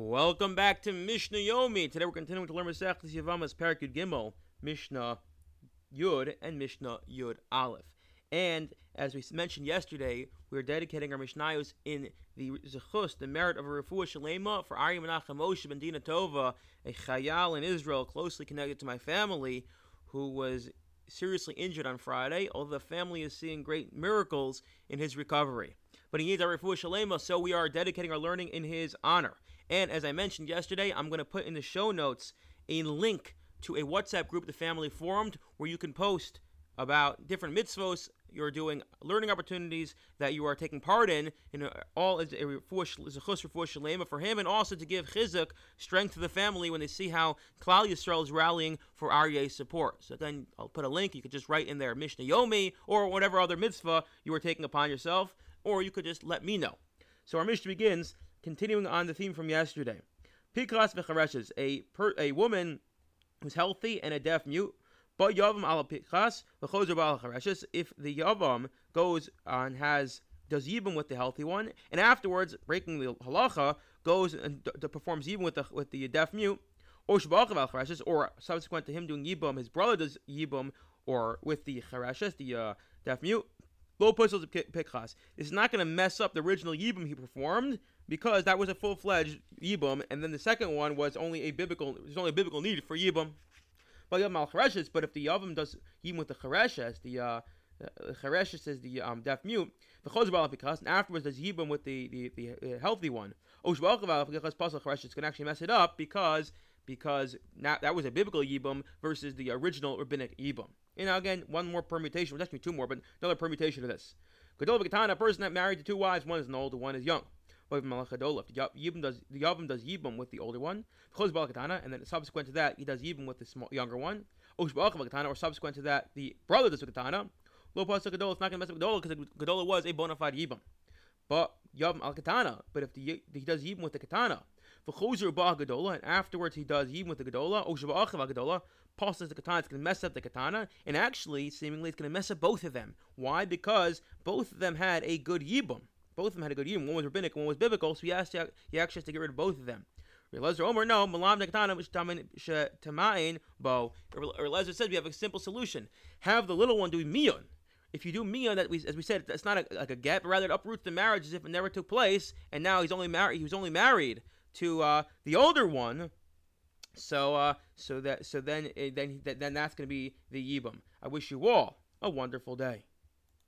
Welcome back to Mishnah Yomi. Today we're continuing to learn Masechtas Yevamos Parakut Gimel, Mishnah Yud, and Mishnah Yud Aleph. And as we mentioned yesterday, we are dedicating our Mishnayos in the Zechus, the merit of a Refuah Shalema for Ari Menachem Moshe ben Deena Tova, a Chayal in Israel closely connected to my family, who was seriously injured on Friday, although the family is seeing great miracles in his recovery. But he needs our Refuah Shalema, so we are dedicating our learning in his honor. And as I mentioned yesterday, I'm going to put in the show notes a link to a WhatsApp group the family formed where you can post about different mitzvos you're doing, learning opportunities that you are taking part in, uh, in a, all as a chus for him, and also to give chizuk, strength to the family when they see how Klal Yisrael is rallying for Aryeh's support. So then I'll put a link. You could just write in there Mishnah Yomi or whatever other mitzvah you are taking upon yourself, or you could just let me know. So our Mishnah begins continuing on the theme from yesterday. Pikras v'chareshes, a per, a woman who's healthy and a deaf mute. But yavam ala pikras v'chozer chareshes. If the yavam goes and has does yibum with the healthy one, and afterwards breaking the halacha goes and d- d- performs yibum with the with the deaf mute, or or subsequent to him doing yibum, his brother does yibum, or with the chareshes, the uh, deaf mute. Low puzzles pikras. This is not going to mess up the original yibum he performed because that was a full fledged yibum, and then the second one was only a biblical. There's only a biblical need for yibum. But yom al but if the yavim does yibum with the chareshes, the uh, chareshes is the um, deaf mute. The chozbal because and afterwards does yibum with the the, the uh, healthy one. Oshbal because pasal chareshes can actually mess it up because because that, that was a biblical yibum versus the original rabbinic yibum. And now again, one more permutation, well, actually two more, but another permutation of this. Gadol a person that married to two wives, one is an older, one is young. If the does the Yavim does Yibum with the older one, and then subsequent to that he does Yibum with the small, younger one, or subsequent to that the brother does Katana. Lo Gadol is not going to mess with Gadol because Gadol was a bona fide Yibum. But Yavim al Katana, but if the, he does Yibum with the Katana, V'chozer ba Gadola, and afterwards he does Yibum with the Gadola, or Shabbat Gadola, passes the katana, it's going to mess up the katana, and actually, seemingly, it's going to mess up both of them. Why? Because both of them had a good yibum. Both of them had a good yibum. One was rabbinic, one was biblical, so he, has to, he actually has to get rid of both of them. Relezer Omer, no, Malam Tamain, Bo. Relezer says we have a simple solution. Have the little one do Mi'un. If you do Mi'un, that we, as we said, it's not a, like a get, but rather it uproots the marriage as if it never took place, and now he's only married. He was only married to uh, the older one, so uh, so that so then uh, then then that's going to be the yibum. I wish you all a wonderful day.